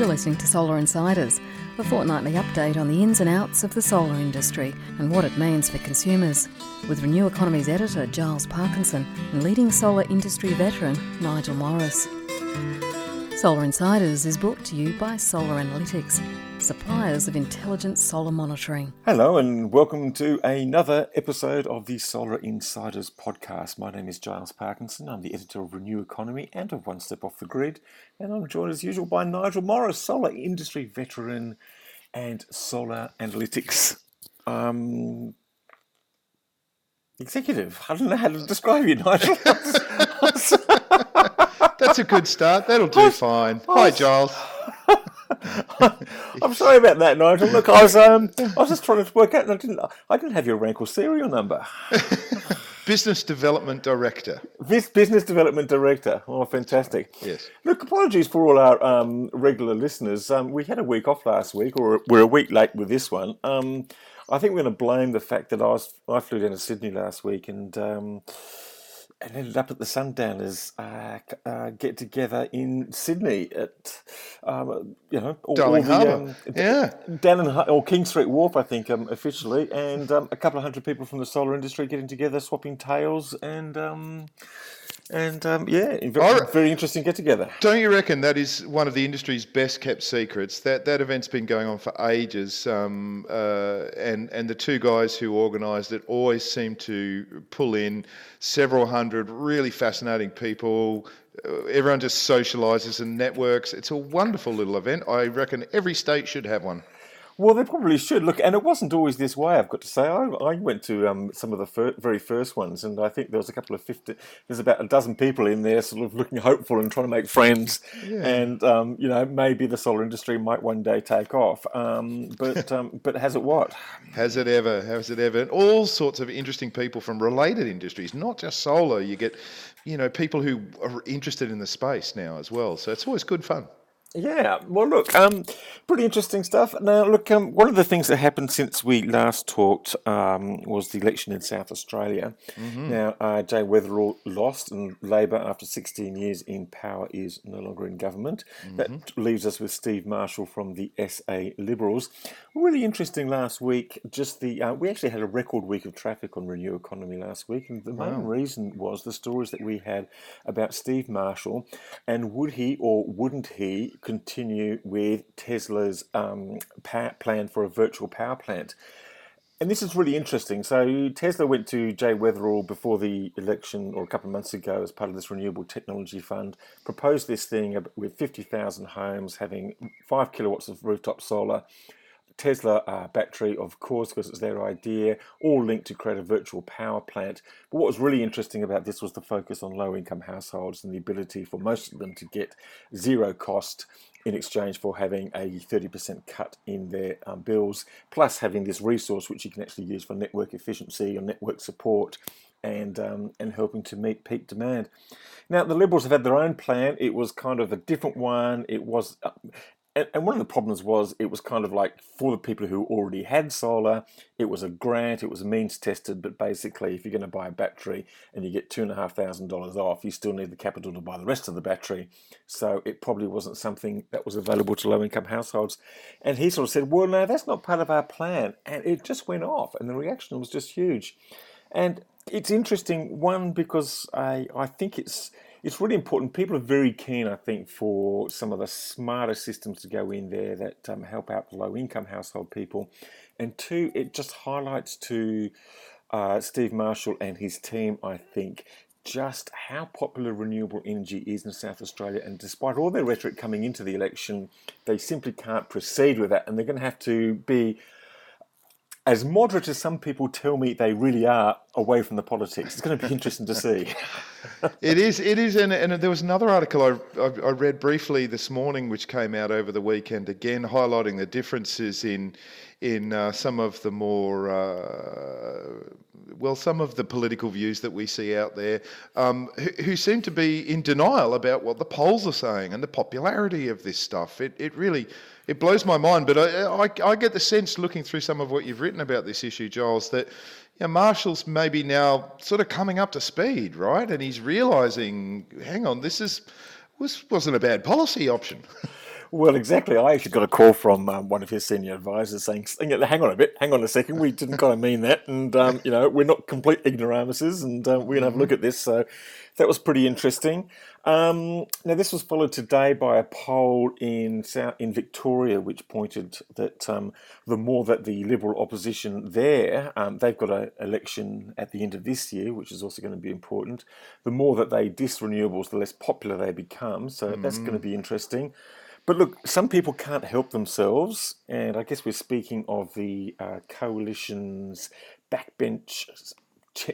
You're listening to Solar Insiders, a fortnightly update on the ins and outs of the solar industry and what it means for consumers. With Renew Economy's editor Giles Parkinson and leading solar industry veteran Nigel Morris. Solar Insiders is brought to you by Solar Analytics, suppliers of intelligent solar monitoring. Hello, and welcome to another episode of the Solar Insiders podcast. My name is Giles Parkinson. I'm the editor of Renew Economy and of One Step Off the Grid, and I'm joined as usual by Nigel Morris, solar industry veteran and solar analytics um, executive. I don't know how to describe you, Nigel. That's a good start. That'll do fine. Hi, Giles. I'm sorry about that, Nigel. Look, I was um, I was just trying to work out, and I didn't I didn't have your rank or serial number. Business Development Director. This business development director. Oh, fantastic. Yes. Look, apologies for all our um, regular listeners. Um, we had a week off last week, or we're a week late with this one. Um, I think we're going to blame the fact that I was I flew down to Sydney last week and um, and ended up at the Sundowners uh, uh, get together in Sydney at um, you know all, Darling all the, um, Harbour. Yeah. down in or King Street Wharf, I think um, officially, and um, a couple of hundred people from the solar industry getting together, swapping tales, and um, and um, yeah, very, very interesting get together. Don't you reckon that is one of the industry's best kept secrets? That that event's been going on for ages, um, uh, and and the two guys who organised it always seem to pull in several hundred really fascinating people. Uh, Everyone just socialises and networks. It's a wonderful little event. I reckon every state should have one. Well, they probably should look, and it wasn't always this way. I've got to say, I, I went to um, some of the fir- very first ones, and I think there was a couple of fifty. There's about a dozen people in there, sort of looking hopeful and trying to make friends, and um, you know maybe the solar industry might one day take off. Um, but um, but has it what? Has it ever? Has it ever? And all sorts of interesting people from related industries, not just solar. You get, you know, people who are interested in the space now as well. So it's always good fun. Yeah, well, look, um, pretty interesting stuff. Now, look, um, one of the things that happened since we last talked um, was the election in South Australia. Now, uh, Jay Weatherill lost, and Labor, after 16 years in power, is no longer in government. That leaves us with Steve Marshall from the SA Liberals. Really interesting last week. Just the uh, we actually had a record week of traffic on Renew Economy last week, and the main reason was the stories that we had about Steve Marshall and would he or wouldn't he continue with Tesla's um, plan for a virtual power plant. And this is really interesting. So Tesla went to Jay Weatherill before the election, or a couple of months ago, as part of this renewable technology fund, proposed this thing with fifty thousand homes having five kilowatts of rooftop solar. Tesla uh, battery, of course, because it's their idea, all linked to create a virtual power plant. But what was really interesting about this was the focus on low income households and the ability for most of them to get zero cost in exchange for having a 30% cut in their um, bills, plus having this resource which you can actually use for network efficiency or network support and um, and helping to meet peak demand. Now the Liberals have had their own plan. It was kind of a different one. It was, uh, and, and one of the problems was it was kind of like for the people who already had solar. It was a grant. It was means tested, but basically, if you're going to buy a battery and you get two and a half thousand dollars off, you still need the capital to buy the rest of the battery. So it probably wasn't something that was available to low income households. And he sort of said, "Well, no, that's not part of our plan," and it just went off, and the reaction was just huge. And it's interesting, one because I I think it's it's really important. People are very keen, I think, for some of the smarter systems to go in there that um, help out low income household people. And two, it just highlights to uh, Steve Marshall and his team, I think, just how popular renewable energy is in South Australia. And despite all their rhetoric coming into the election, they simply can't proceed with that. And they're going to have to be as moderate as some people tell me they really are away from the politics. It's going to be interesting to see. It is, it is, and, and there was another article I, I, I read briefly this morning, which came out over the weekend, again highlighting the differences in in uh, some of the more uh, well, some of the political views that we see out there, um, who, who seem to be in denial about what the polls are saying and the popularity of this stuff. It it really it blows my mind, but I, I, I get the sense looking through some of what you've written about this issue, Giles, that you know, Marshall's maybe now sort of coming up to speed, right? And he's realising, hang on, this is was wasn't a bad policy option. Well, exactly. I actually got a call from um, one of his senior advisors saying, "Hang on a bit, hang on a second. We didn't kind of mean that, and um, you know, we're not complete ignoramuses, and um, we're going to have a look at this." So that was pretty interesting. Um, now, this was followed today by a poll in South, in Victoria, which pointed that um, the more that the Liberal opposition there, um, they've got an election at the end of this year, which is also going to be important. The more that they diss renewables, the less popular they become. So mm. that's going to be interesting. But look, some people can't help themselves, and I guess we're speaking of the uh, coalition's backbench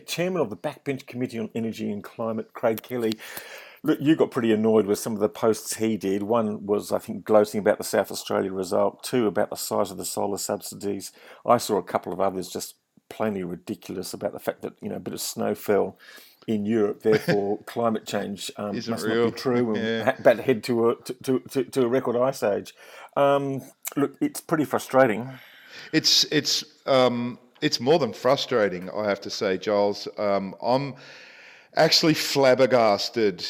chairman of the backbench committee on energy and climate, Craig Kelly Look, you got pretty annoyed with some of the posts he did. One was, I think, gloating about the South Australia result. Two, about the size of the solar subsidies. I saw a couple of others just plainly ridiculous about the fact that you know a bit of snow fell in Europe, therefore climate change um, must real. not be true, and yeah. about to head to a to, to, to a record ice age. Um, look, it's pretty frustrating. It's it's um, it's more than frustrating, I have to say, Giles. Um, I'm actually flabbergasted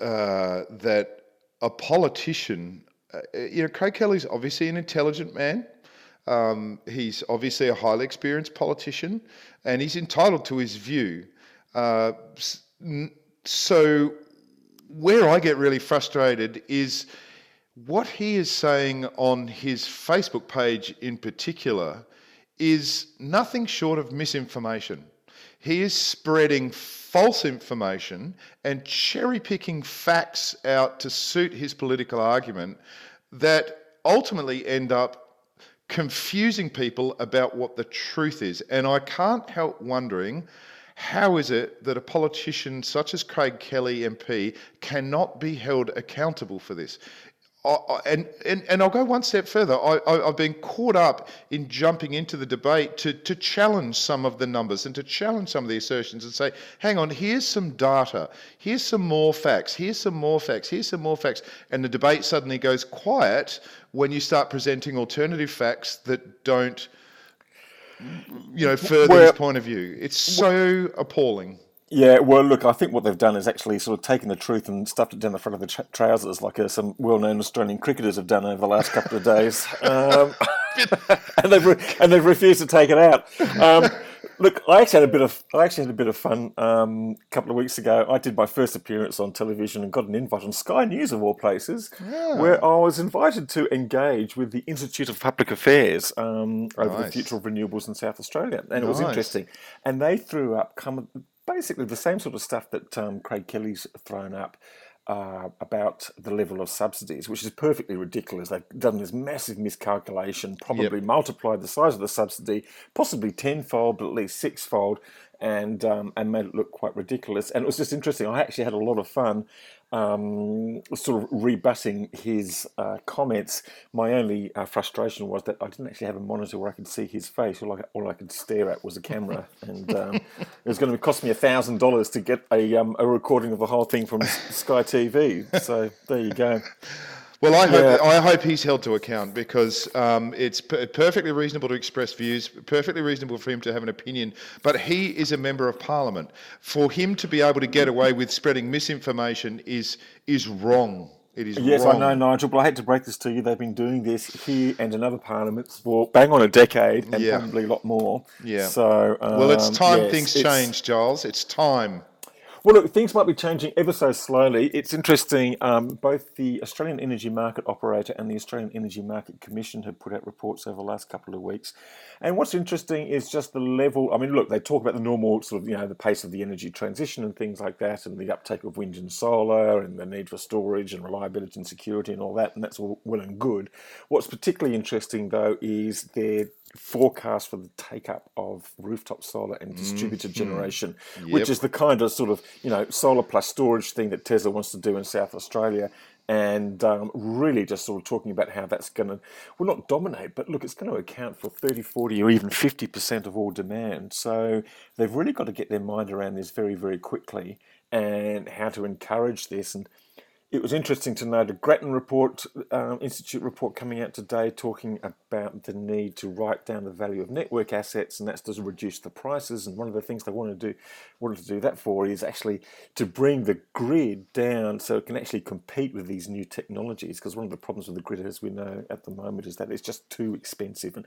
uh, that a politician, uh, you know, Craig Kelly's obviously an intelligent man. Um, he's obviously a highly experienced politician, and he's entitled to his view. Uh, so, where I get really frustrated is what he is saying on his Facebook page in particular is nothing short of misinformation. He is spreading false information and cherry picking facts out to suit his political argument that ultimately end up confusing people about what the truth is. And I can't help wondering how is it that a politician such as Craig Kelly MP cannot be held accountable for this? I, and, and, and I'll go one step further. I, have been caught up in jumping into the debate to, to challenge some of the numbers and to challenge some of the assertions and say, hang on, here's some data, here's some more facts, here's some more facts, here's some more facts. And the debate suddenly goes quiet when you start presenting alternative facts that don't, you know, further well, his point of view. It's so well, appalling. Yeah, well, look, I think what they've done is actually sort of taken the truth and stuffed it down the front of the tra- trousers, like uh, some well-known Australian cricketers have done over the last couple of days, um, and they've re- and they've refused to take it out. Um, look, I actually had a bit of I actually had a bit of fun um, a couple of weeks ago. I did my first appearance on television and got an invite on Sky News of all places, yeah. where I was invited to engage with the Institute of Public Affairs um, over nice. the future of renewables in South Australia, and nice. it was interesting. And they threw up come basically the same sort of stuff that um, Craig Kelly's thrown up uh, about the level of subsidies, which is perfectly ridiculous. They've done this massive miscalculation, probably yep. multiplied the size of the subsidy, possibly tenfold, but at least sixfold, and um, and made it look quite ridiculous. And it was just interesting. I actually had a lot of fun um, sort of rebutting his uh, comments. My only uh, frustration was that I didn't actually have a monitor where I could see his face. All I, all I could stare at was a camera, and um, it was going to cost me a thousand dollars to get a um, a recording of the whole thing from Sky TV. So there you go. Well, I hope yeah. I hope he's held to account because um, it's p- perfectly reasonable to express views, perfectly reasonable for him to have an opinion. But he is a member of parliament. For him to be able to get away with spreading misinformation is is wrong. It is wrong. yes, wrong. I know, Nigel, but I hate to break this to you. They've been doing this here and in other parliaments for bang on a decade and yeah. probably a lot more. Yeah. So, um, well, it's time yes, things change, Giles. It's time. Well, look, things might be changing ever so slowly. It's interesting. Um, both the Australian Energy Market Operator and the Australian Energy Market Commission have put out reports over the last couple of weeks. And what's interesting is just the level. I mean, look, they talk about the normal sort of, you know, the pace of the energy transition and things like that, and the uptake of wind and solar, and the need for storage and reliability and security and all that. And that's all well and good. What's particularly interesting, though, is their forecast for the take up of rooftop solar and distributed mm-hmm. generation, yep. which is the kind of sort of you know solar plus storage thing that Tesla wants to do in South Australia, and um, really just sort of talking about how that's going to well not dominate, but look, it's going to account for 30, 40, or even 50 percent of all demand. So they've really got to get their mind around this very, very quickly and how to encourage this and it was interesting to know the Grattan report, um, Institute report coming out today, talking about the need to write down the value of network assets, and that's to reduce the prices. And one of the things they wanted to do, wanted to do that for, is actually to bring the grid down so it can actually compete with these new technologies. Because one of the problems with the grid, as we know at the moment, is that it's just too expensive, and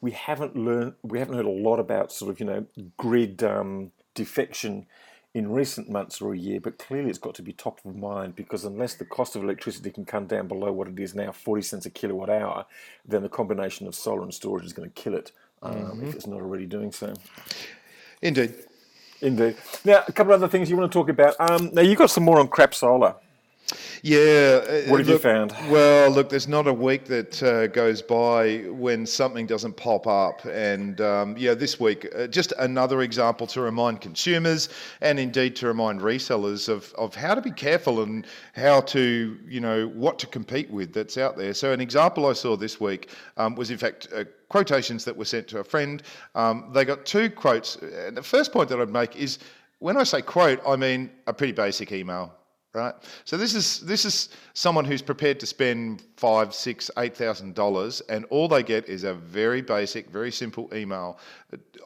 we haven't learned, we haven't heard a lot about sort of you know grid um, defection in recent months or a year, but clearly it's got to be top of mind because unless the cost of electricity can come down below what it is now, 40 cents a kilowatt hour, then the combination of solar and storage is going to kill it um, mm-hmm. if it's not already doing so. Indeed. Indeed. Now, a couple of other things you want to talk about. Um, now, you've got some more on crap solar. Yeah. What have look, you found? Well, look, there's not a week that uh, goes by when something doesn't pop up. And um, yeah, this week, uh, just another example to remind consumers and indeed to remind resellers of, of how to be careful and how to, you know, what to compete with that's out there. So, an example I saw this week um, was, in fact, uh, quotations that were sent to a friend. Um, they got two quotes. And the first point that I'd make is when I say quote, I mean a pretty basic email right? So this is this is someone who's prepared to spend five, six, eight thousand dollars, and all they get is a very basic, very simple email.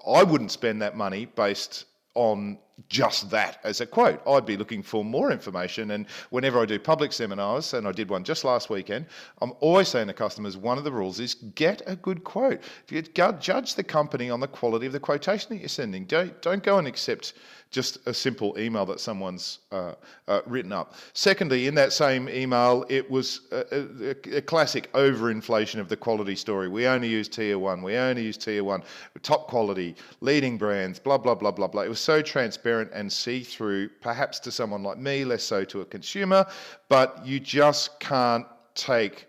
I wouldn't spend that money based on just that as a quote. I'd be looking for more information. And whenever I do public seminars, and I did one just last weekend, I'm always saying to customers one of the rules is get a good quote. Judge the company on the quality of the quotation that you're sending. Don't, don't go and accept just a simple email that someone's uh, uh, written up. Secondly, in that same email, it was a, a, a, classic overinflation of the quality story. We only use tier one, we only use tier one, top quality, leading brands, blah, blah, blah, blah, blah. It was so transparent and see through, perhaps to someone like me, less so to a consumer, but you just can't take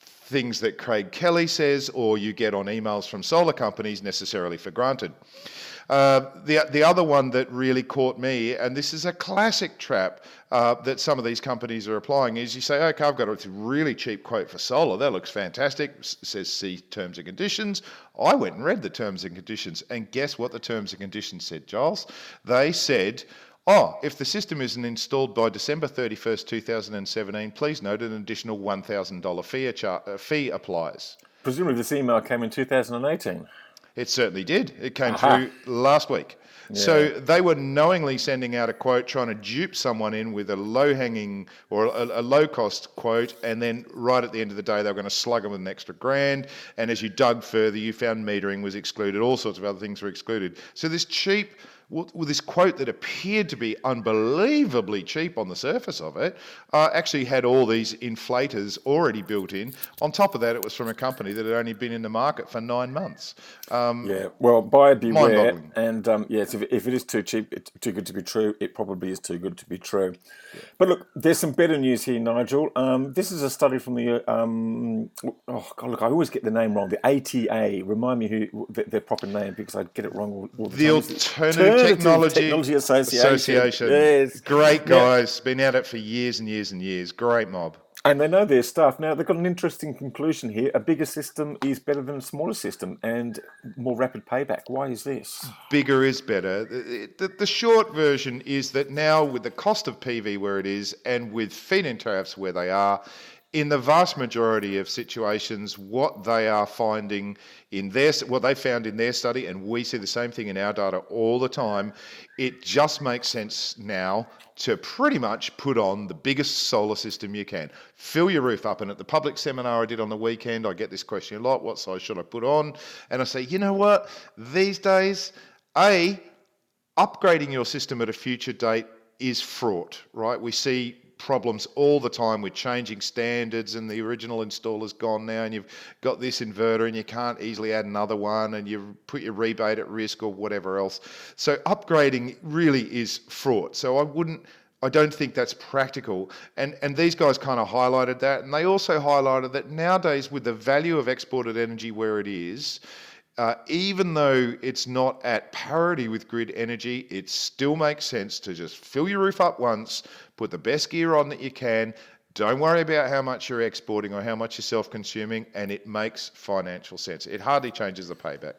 things that Craig Kelly says or you get on emails from solar companies necessarily for granted. Uh, the, the other one that really caught me, and this is a classic trap uh, that some of these companies are applying, is you say, okay, I've got a really cheap quote for solar. That looks fantastic. S- says see terms and conditions. I went and read the terms and conditions, and guess what the terms and conditions said, Giles? They said, Oh, if the system isn't installed by December 31st, 2017, please note an additional $1,000 fee, char- uh, fee applies. Presumably, this email came in 2018. It certainly did. It came Aha. through last week. Yeah. So they were knowingly sending out a quote, trying to dupe someone in with a low hanging or a, a, low cost quote, and then right at the end of the day, they were going to slug them with an extra grand. And as you dug further, you found metering was excluded, all sorts of other things were excluded. So this cheap with this quote that appeared to be unbelievably cheap on the surface of it, uh, actually had all these inflators already built in. On top of that, it was from a company that had only been in the market for nine months. Um, yeah, well, buyer beware. And um, yes, if, if, it is too cheap, it's too good to be true, it probably is too good to be true. Yeah. But look, there's some better news here, Nigel. Um, this is a study from the, um, oh, God, look, I always get the name wrong. The ATA. Remind me who their proper name because I get it wrong all, all the, the time. Alternative Technology, Technology Association. Association. Yes. Great guys. Been at it for years and years and years. Great mob. And they know their stuff. Now, they've got an interesting conclusion here. A bigger system is better than a smaller system and more rapid payback. Why is this? Bigger is better. The, the, the short version is that now, with the cost of PV where it is and with feed in tariffs where they are, in the vast majority of situations, what they are finding in their what they found in their study, and we see the same thing in our data all the time, it just makes sense now to pretty much put on the biggest solar system you can. Fill your roof up. And at the public seminar I did on the weekend, I get this question a lot: What size should I put on? And I say, you know what? These days, a upgrading your system at a future date is fraught, right? We see problems all the time with changing standards and the original installer's gone now and you've got this inverter and you can't easily add another one and you've put your rebate at risk or whatever else. So upgrading really is fraught. So I wouldn't I don't think that's practical. And and these guys kind of highlighted that and they also highlighted that nowadays with the value of exported energy where it is, uh, even though it's not at parity with grid energy, it still makes sense to just fill your roof up once, put the best gear on that you can. Don't worry about how much you're exporting or how much you're self consuming, and it makes financial sense. It hardly changes the payback.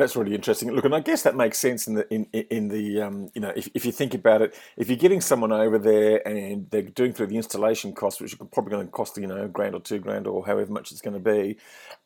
That's really interesting. Look, and I guess that makes sense in the in in the um, you know if, if you think about it, if you're getting someone over there and they're doing through the installation costs, which are probably going to cost you know a grand or two grand or however much it's going to be,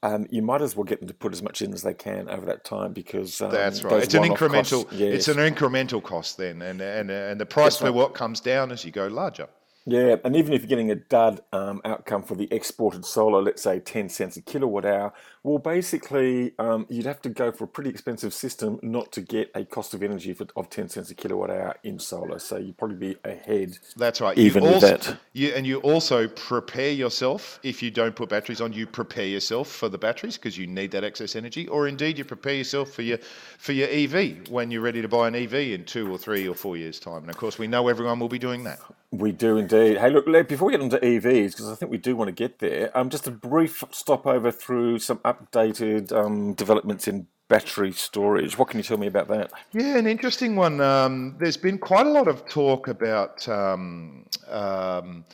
um, you might as well get them to put as much in as they can over that time because um, that's right. It's an incremental. Costs, yes. It's an incremental cost then, and and and the price for right. what comes down as you go larger. Yeah, and even if you're getting a dud um, outcome for the exported solar, let's say 10 cents a kilowatt hour, well, basically, um, you'd have to go for a pretty expensive system not to get a cost of energy for, of 10 cents a kilowatt hour in solar. So you'd probably be ahead. That's right. Even you also, with that. You, and you also prepare yourself, if you don't put batteries on, you prepare yourself for the batteries because you need that excess energy. Or indeed, you prepare yourself for your, for your EV when you're ready to buy an EV in two or three or four years' time. And of course, we know everyone will be doing that. We do indeed. Hey, look, before we get into EVs, because I think we do want to get there, um, just a brief stopover through some updated um, developments in battery storage. What can you tell me about that? Yeah, an interesting one. Um, there's been quite a lot of talk about. Um, um,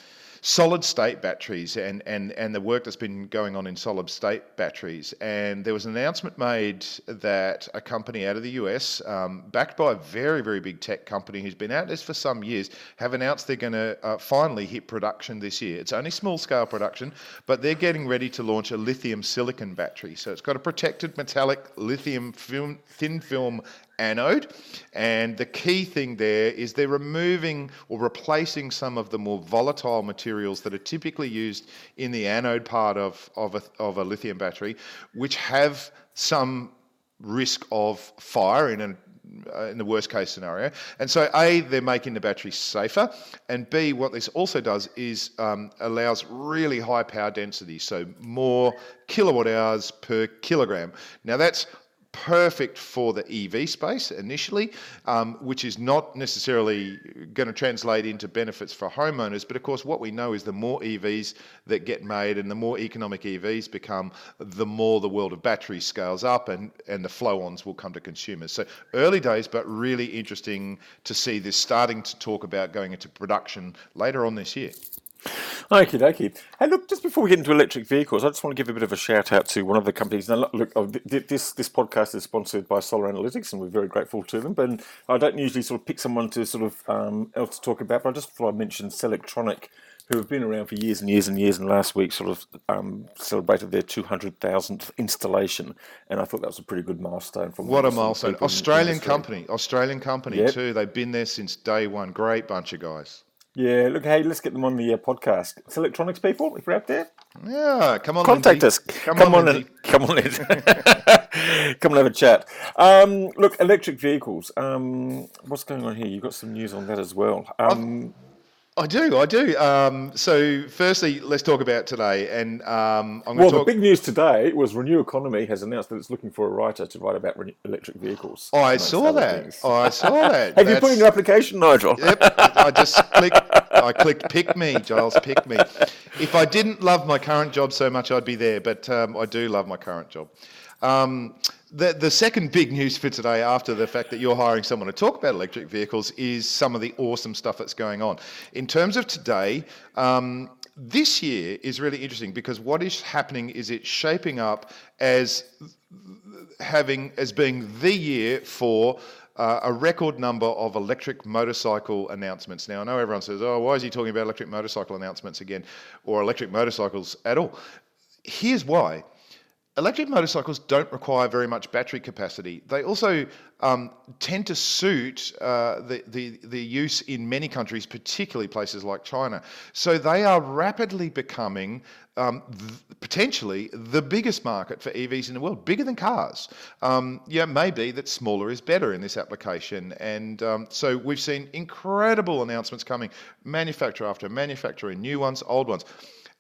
solid state batteries and, and, and the work that's been going on in solid state batteries. And there was an announcement made that a company out of the US, um, backed by a very, very big tech company who's been out this for some years, have announced they're going to uh, finally hit production this year. It's only small scale production, but they're getting ready to launch a lithium silicon battery. So it's got a protected metallic lithium film, thin film anode. And the key thing there is they're removing or replacing some of the more volatile materials that are typically used in the anode part of, of, a, of a lithium battery, which have some risk of fire in uh, in the worst case scenario. And so, A, they're making the battery safer. And B, what this also does is um, allows really high power density, so more kilowatt hours per kilogram. Now, that's perfect for the EV space initially, um, which is not necessarily going to translate into benefits for homeowners. But of course, what we know is the more EVs that get made and the more economic EVs become, the more the world of batteries scales up and, and the flow ons will come to consumers. So early days, but really interesting to see this starting to talk about going into production later on this year. Okie dokie. Hey, look, just before we get into electric vehicles, I just want to give a bit of a shout out to one of the companies. Now, look, oh, this this podcast is sponsored by Solar Analytics, and we're very grateful to them. But I don't usually sort of pick someone to sort of um, else to talk about, but I just thought I'd mention Selectronic, who have been around for years and years and years, and last week sort of um, celebrated their 200,000th installation, and I thought that was a pretty good milestone. For what a milestone! Australian company, Australian company yep. too. They've been there since day one. Great bunch of guys. Yeah, look, hey, let's get them on the uh, podcast. Selectronic's people, if you're out there. Yeah, come on. Contact Lindsay. us. Come, come on, on and come on, in. come and have a chat. Um, look, electric vehicles. Um, what's going on here? You've got some news on that as well. Um, I do, I do. Um, so, firstly, let's talk about today. And um, I'm going well, talk... the big news today was Renew Economy has announced that it's looking for a writer to write about electric vehicles. Oh, I saw that. Oh, I saw that. Have That's... you put in your application, Nigel? Yep. I just clicked. I clicked pick me, Giles. Pick me. If I didn't love my current job so much, I'd be there. But um, I do love my current job. The, the second big news for today, after the fact that you're hiring someone to talk about electric vehicles, is some of the awesome stuff that's going on. In terms of today, um, this year is really interesting because what is happening is it's shaping up as having as being the year for uh, a record number of electric motorcycle announcements. Now, I know everyone says, oh, why is he talking about electric motorcycle announcements again or electric motorcycles at all? Here's why electric motorcycles don't require very much battery capacity. They also um, tend to suit uh, the, the, the use in many countries, particularly places like China. So they are rapidly becoming um, th- potentially the biggest market for EVs in the world, bigger than cars. Um, yeah, maybe that smaller is better in this application. And um, so we've seen incredible announcements coming, manufacturer after manufacturer, new ones, old ones.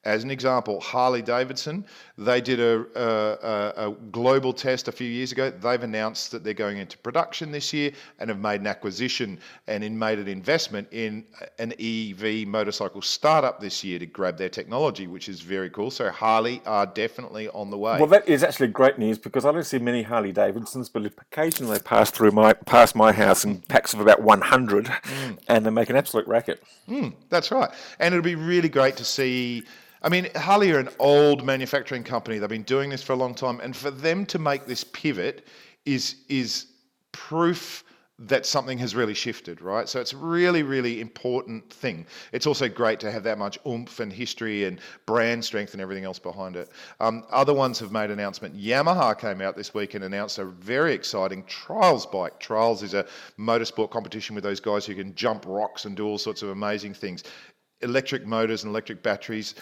As an example, Harley Davidson, they did a, a, a, global test a few years ago. They've announced that they're going into production this year and have made an acquisition and in made an investment in an EV motorcycle startup this year to grab their technology, which is very cool. So Harley are definitely on the way. Well, that is actually great news because I don't see many Harley Davidsons, but occasionally they pass through my past my house in packs of about 100, mm. and they make an absolute racket. Mm, that's right, and it'll be really great to see I mean, Harley are an old manufacturing company. They've been doing this for a long time. And for them to make this pivot is is proof that something has really shifted, right? So it's a really, really important thing. It's also great to have that much oomph and history and brand strength and everything else behind it. Um, other ones have made announcement. Yamaha came out this week and announced a very exciting trials bike. Trials is a motorsport competition with those guys who can jump rocks and do all sorts of amazing things electric motors and electric batteries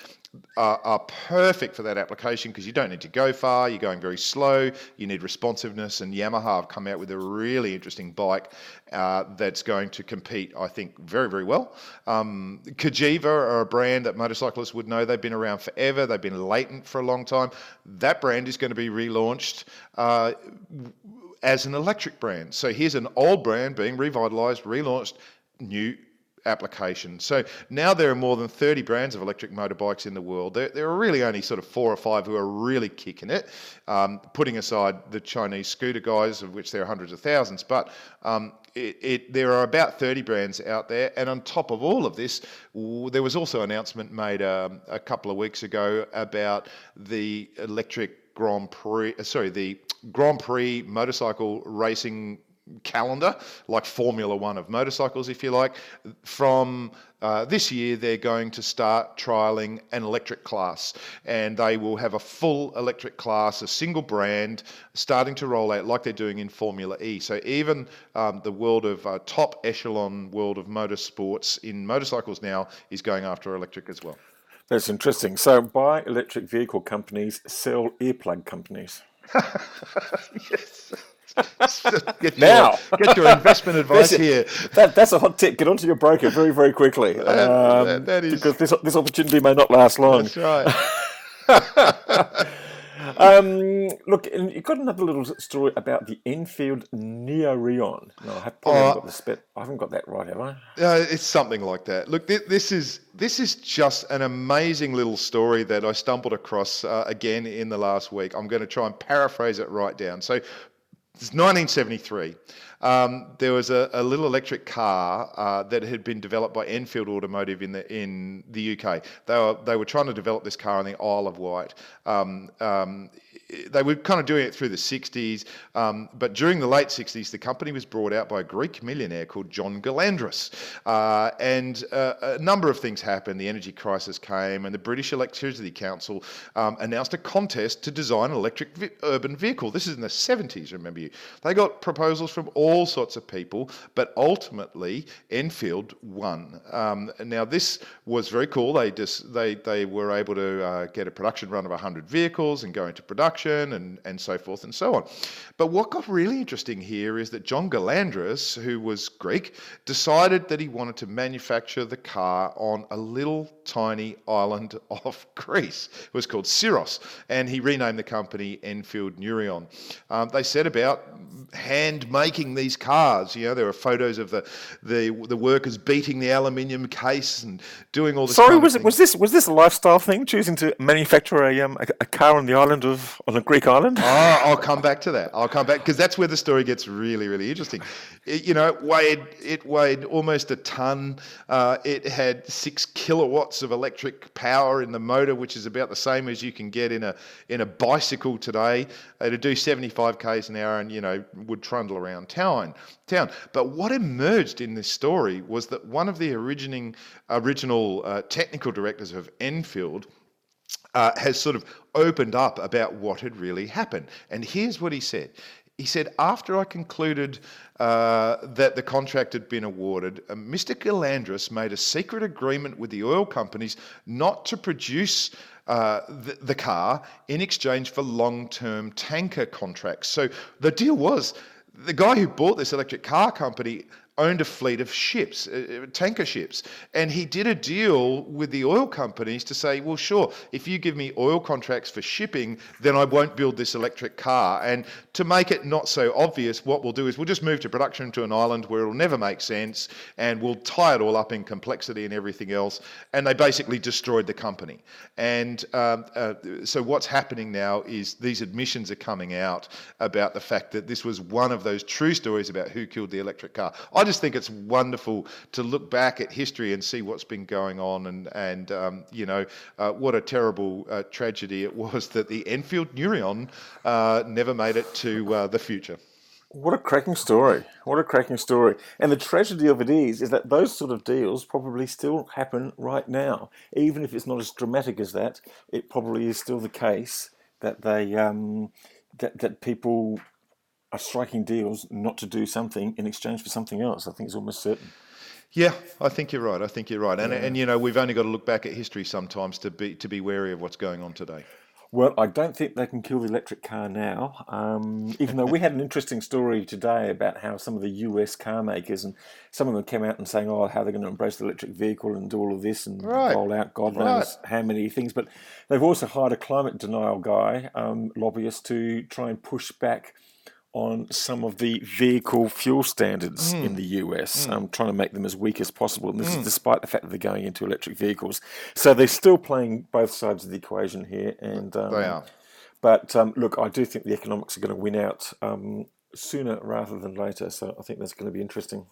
are, are perfect for that application because you don't need to go far, you're going very slow, you need responsiveness, and Yamaha have come out with a really interesting bike uh, that's going to compete, I think, very, very well. Um, Cagiva are a brand that motorcyclists would know. They've been around forever, they've been latent for a long time. That brand is going to be relaunched. Uh, as an electric brand. So here's an old brand being revitalized, relaunched, new application. So now there are more than 30 brands of electric motorbikes in the world. There, there are really only sort of four or five who are really kicking it, um, putting aside the Chinese scooter guys, of which there are hundreds of thousands. But um, it, it, there are about 30 brands out there. And on top of all of this, there was also an announcement made um, a couple of weeks ago about the electric Grand Prix, uh, sorry, the Grand Prix motorcycle racing calendar, like Formula One of motorcycles, if you like. From uh, this year, they're going to start trialing an electric class, and they will have a full electric class, a single brand, starting to roll out like they're doing in Formula E. So even um, the world of uh, top echelon world of motorsports in motorcycles now is going after electric as well. That's interesting. So, buy electric vehicle companies, sell earplug companies. yes. get now, your, get your investment advice here. That, that's a hot tip. Get onto your broker very, very quickly. That, um, that, that is because this this opportunity may not last long. That's right. um, look, you've got another little story about the Enfield Neorion. No, I, have, uh, haven't got the spit. I haven't got that right, have I? Uh, it's something like that. Look, this, this is this is just an amazing little story that I stumbled across uh, again in the last week. I'm going to try and paraphrase it right down. So, 1973. Um, there was a, a, little electric car uh, that had been developed by Enfield Automotive in the in the UK. They were they were trying to develop this car on the Isle of Wight. Um, um, they were kind of doing it through the 60s, um, but during the late 60s, the company was brought out by a Greek millionaire called John Goulandris. Uh, and uh, a number of things happened. The energy crisis came, and the British Electricity Council um, announced a contest to design an electric vi- urban vehicle. This is in the 70s, remember you. They got proposals from all sorts of people, but ultimately, Enfield won. Um, now, this was very cool. They, just, they, they were able to uh, get a production run of 100 vehicles and go into production and, and so forth and so on. But what got really interesting here is that John Goulandris, who was Greek, decided that he wanted to manufacture the car on a little tiny island off Greece. It was called Syros, and he renamed the company Enfield Neorion. Um, they set about hand making these cars. You know, there are photos of the the, the workers beating the aluminium case and doing all this. Sorry, was it was this was this a lifestyle thing? Choosing to manufacture a um, a, a car on the island of on a Greek island? Oh, I'll come back to that. I'll come back because that's where the story gets really really interesting. It, you know, it weighed it weighed almost a ton. Uh, it had six kilowatts of electric power in the motor, which is about the same as you can get in a in a bicycle today. It'd do 75 k's an hour, and you know would trundle around town. Town. But what emerged in this story was that one of the originating original uh, technical directors of Enfield. Uh, has sort of opened up about what had really happened. And here's what he said he said, after I concluded uh, that the contract had been awarded, uh, Mr. Goulandris made a secret agreement with the oil companies not to produce uh, the, the, car in exchange for long term tanker contracts. So the deal was the guy who bought this electric car company owned a fleet of ships, uh, uh, tanker ships. And he did a deal with the oil companies to say, well, sure, if you give me oil contracts for shipping, then I won't build this electric car. And to make it not so obvious, what we'll do is we'll just move to production to an island where it'll never make sense and we'll tie it all up in complexity and everything else. And they basically destroyed the company. And um, uh, so what's happening now is these admissions are coming out about the fact that this was one of those true stories about who killed the electric car. I just think it's wonderful to look back at history and see what's been going on, and and um, you know uh, what a terrible uh, tragedy it was that the Enfield Neorion uh, never made it to uh, the future. What a cracking story! What a cracking story! And the tragedy of it is, is that those sort of deals probably still happen right now, even if it's not as dramatic as that. It probably is still the case that they um, that that people are striking deals not to do something in exchange for something else. I think it's almost certain. Yeah, I think you're right. I think you're right. And yeah. and you know, we've only got to look back at history sometimes to be to be wary of what's going on today. Well, I don't think they can kill the electric car now. Um, even though we had an interesting story today about how some of the US car makers and some of them came out and saying, "Oh, how they're going to embrace the electric vehicle and do all of this and right. roll out God knows right. how many things." But they've also hired a climate denial guy, um, lobbyist, to try and push back on some of the vehicle fuel standards mm. in the US, mm. um, trying to make them as weak as possible. And this mm. is despite the fact that they're going into electric vehicles. So they're still playing both sides of the equation here. And um, they are. But um, look, I do think the economics are going to win out um, sooner rather than later. So I think that's going to be interesting.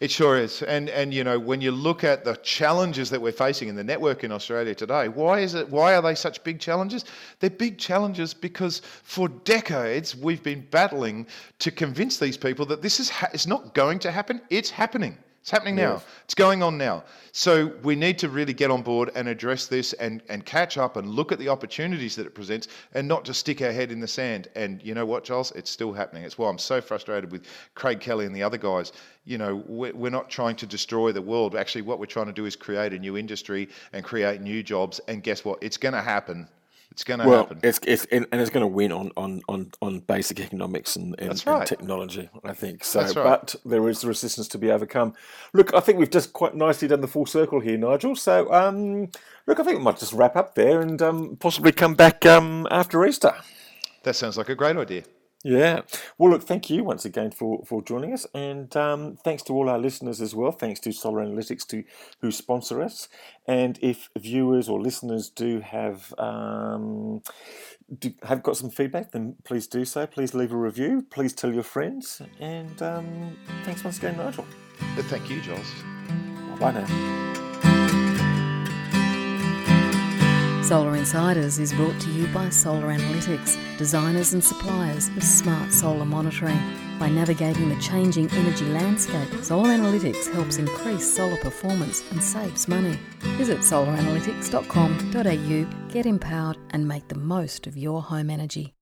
It sure is. And and you know, when you look at the challenges that we're facing in the network in Australia today, why is it why are they such big challenges? They're big challenges because for decades we've been battling to convince these people that this is ha- it's not going to happen, it's happening. It's happening now. Yes. It's going on now. So we need to really get on board and address this and, and catch up and look at the opportunities that it presents and not just stick our head in the sand. And you know what, Charles? It's still happening. It's why I'm so frustrated with Craig Kelly and the other guys. You know, we're not trying to destroy the world. Actually, what we're trying to do is create a new industry and create new jobs. And guess what? It's going to happen. It's going to well, happen. It's, it's and it's going to win on, on, on, on basic economics and, and, right. and, technology, I think. So, right. but there is resistance to be overcome. Look, I think we've just quite nicely done the full circle here, Nigel. So, um, look, I think we might just wrap up there and um, possibly come back um, after Easter. That sounds like a great idea. Yeah. Well, look, thank you once again for, for joining us. And um, thanks to all our listeners as well. Thanks to Solar Analytics to, who sponsor us. And if viewers or listeners do have um, do, have got some feedback, then please do so. Please leave a review. Please tell your friends. And um, thanks once again, Nigel. Thank you, Jules. Bye now. Solar Insiders is brought to you by Solar Analytics, designers and suppliers of smart solar monitoring. By navigating the changing energy landscape, Solar Analytics helps increase solar performance and saves money. Visit solaranalytics.com.au, get empowered, and make the most of your home energy.